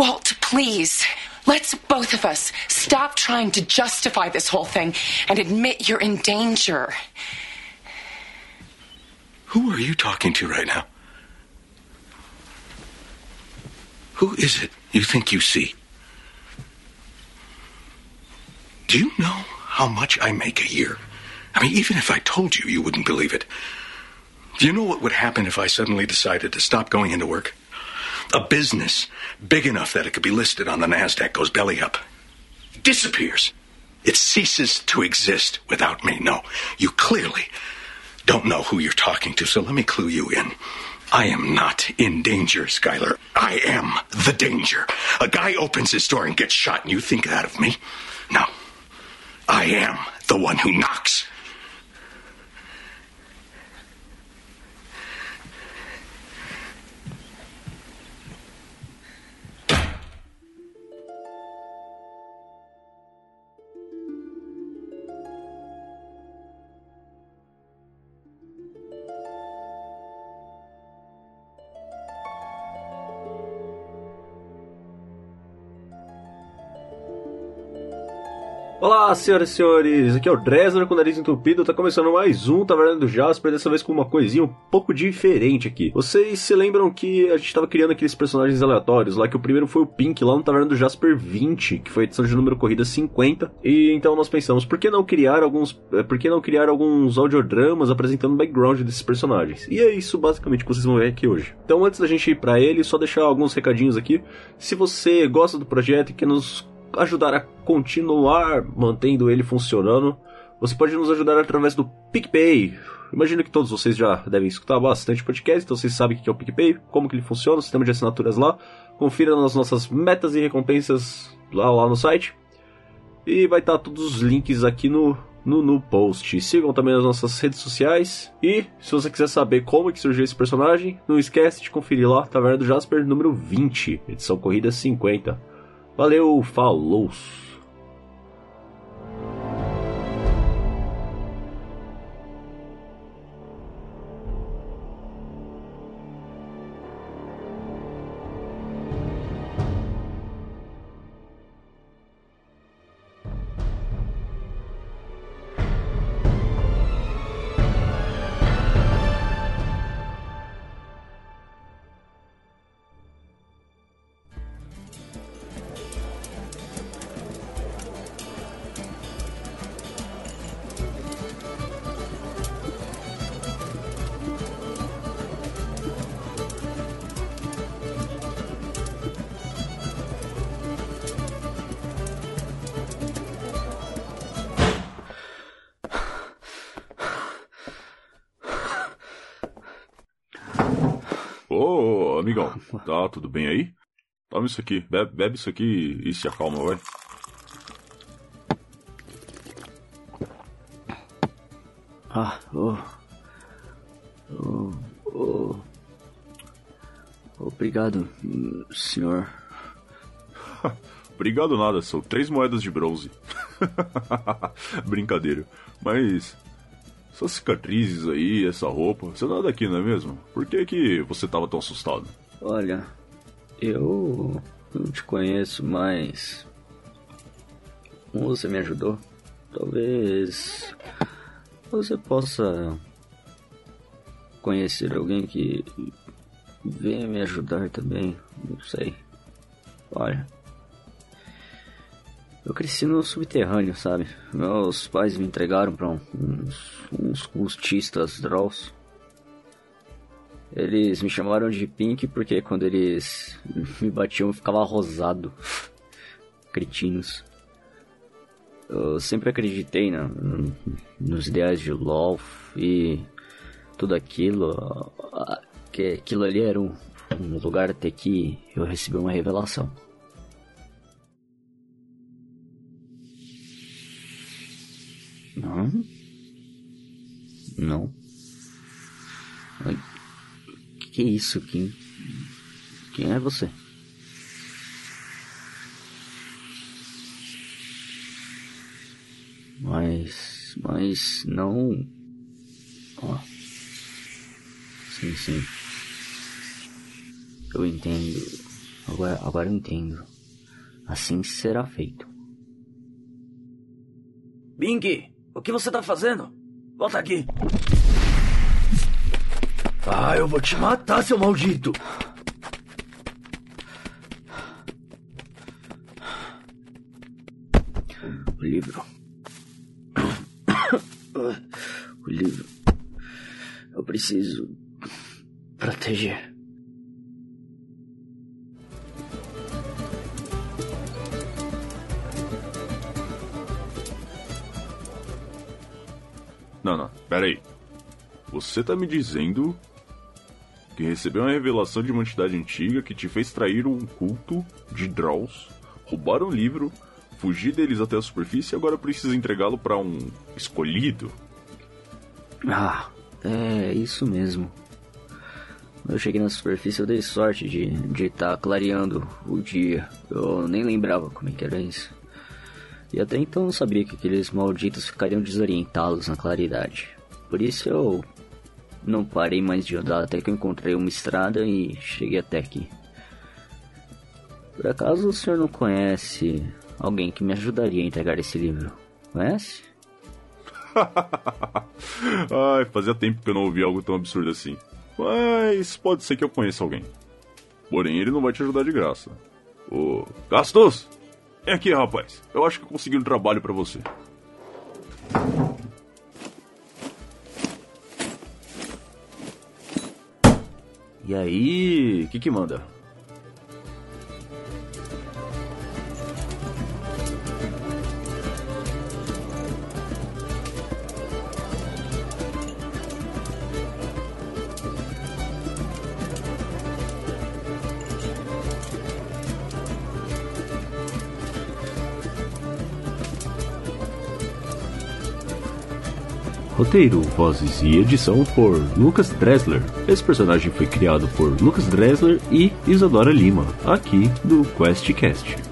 Walt, please. Let's both of us stop trying to justify this whole thing and admit you're in danger. Who are you talking to right now? Who is it you think you see? Do you know how much I make a year? I mean, even if I told you, you wouldn't believe it. Do you know what would happen if I suddenly decided to stop going into work? A business big enough that it could be listed on the NASDAQ goes belly up. Disappears. It ceases to exist without me. No, you clearly don't know who you're talking to, so let me clue you in. I am not in danger, Skylar. I am the danger. A guy opens his door and gets shot, and you think that of me? No. I am the one who knocks. Olá, senhoras e senhores, aqui é o Dresner com o nariz entupido, tá começando mais um Taverna do Jasper, dessa vez com uma coisinha um pouco diferente aqui. Vocês se lembram que a gente tava criando aqueles personagens aleatórios lá, que o primeiro foi o Pink lá no Taverna do Jasper 20, que foi a edição de número corrida 50, e então nós pensamos, por que não criar alguns, eh, por que não criar alguns audiodramas apresentando o background desses personagens? E é isso basicamente que vocês vão ver aqui hoje. Então antes da gente ir pra ele, só deixar alguns recadinhos aqui. Se você gosta do projeto e quer nos ajudar a continuar mantendo ele funcionando, você pode nos ajudar através do PicPay. Imagino que todos vocês já devem escutar bastante podcast, então vocês sabem o que é o PicPay, como que ele funciona, o sistema de assinaturas lá. Confira nas nossas metas e recompensas lá, lá no site. E vai estar todos os links aqui no, no, no post. Sigam também as nossas redes sociais. E se você quiser saber como que surgiu esse personagem, não esquece de conferir lá, Taverna do Jasper número 20, edição corrida 50. Valeu, falou! Amigão, tá tudo bem aí? Toma isso aqui, bebe, bebe isso aqui e se acalma, vai. Ah, oh. Oh, oh. Obrigado, senhor. Obrigado nada, são três moedas de bronze. Brincadeira. Mas essas cicatrizes aí, essa roupa, você não é daqui, não é mesmo? Por que que você tava tão assustado? Olha, eu não te conheço, mas como você me ajudou, talvez você possa conhecer alguém que venha me ajudar também, não sei. Olha, eu cresci no subterrâneo, sabe? Meus pais me entregaram para uns, uns cultistas Draws. Eles me chamaram de Pink porque quando eles me batiam eu ficava rosado. Cretinos. Eu sempre acreditei nos ideais de LOL e tudo aquilo. Aquilo ali era um, um lugar até que eu recebi uma revelação. Não. Não. Que, isso? Quem, quem é você? Mas. Mas não. Ó. Sim, sim. Eu entendo. Agora, agora eu entendo. Assim será feito. Bing, o que você tá fazendo? Volta aqui. Ah, eu vou te matar, seu maldito. O livro. O livro. Eu preciso proteger. Não, não, pera aí. Você tá me dizendo que recebeu uma revelação de uma entidade antiga que te fez trair um culto de Draws, roubar um livro, fugir deles até a superfície e agora precisa entregá-lo para um escolhido? Ah, é isso mesmo. Quando eu cheguei na superfície, eu dei sorte de estar de tá clareando o dia. Eu nem lembrava como é que era isso. E até então não sabia que aqueles malditos ficariam desorientados na claridade. Por isso eu não parei mais de andar até que eu encontrei uma estrada e cheguei até aqui. Por acaso o senhor não conhece alguém que me ajudaria a entregar esse livro? Conhece? Ai, fazia tempo que eu não ouvi algo tão absurdo assim. Mas pode ser que eu conheça alguém. Porém, ele não vai te ajudar de graça. Ô, Gastos! Vem aqui, rapaz. Eu acho que consegui um trabalho para você. E aí, o que que manda? Roteiro, vozes e edição por Lucas Dressler. Esse personagem foi criado por Lucas Dressler e Isadora Lima, aqui do QuestCast.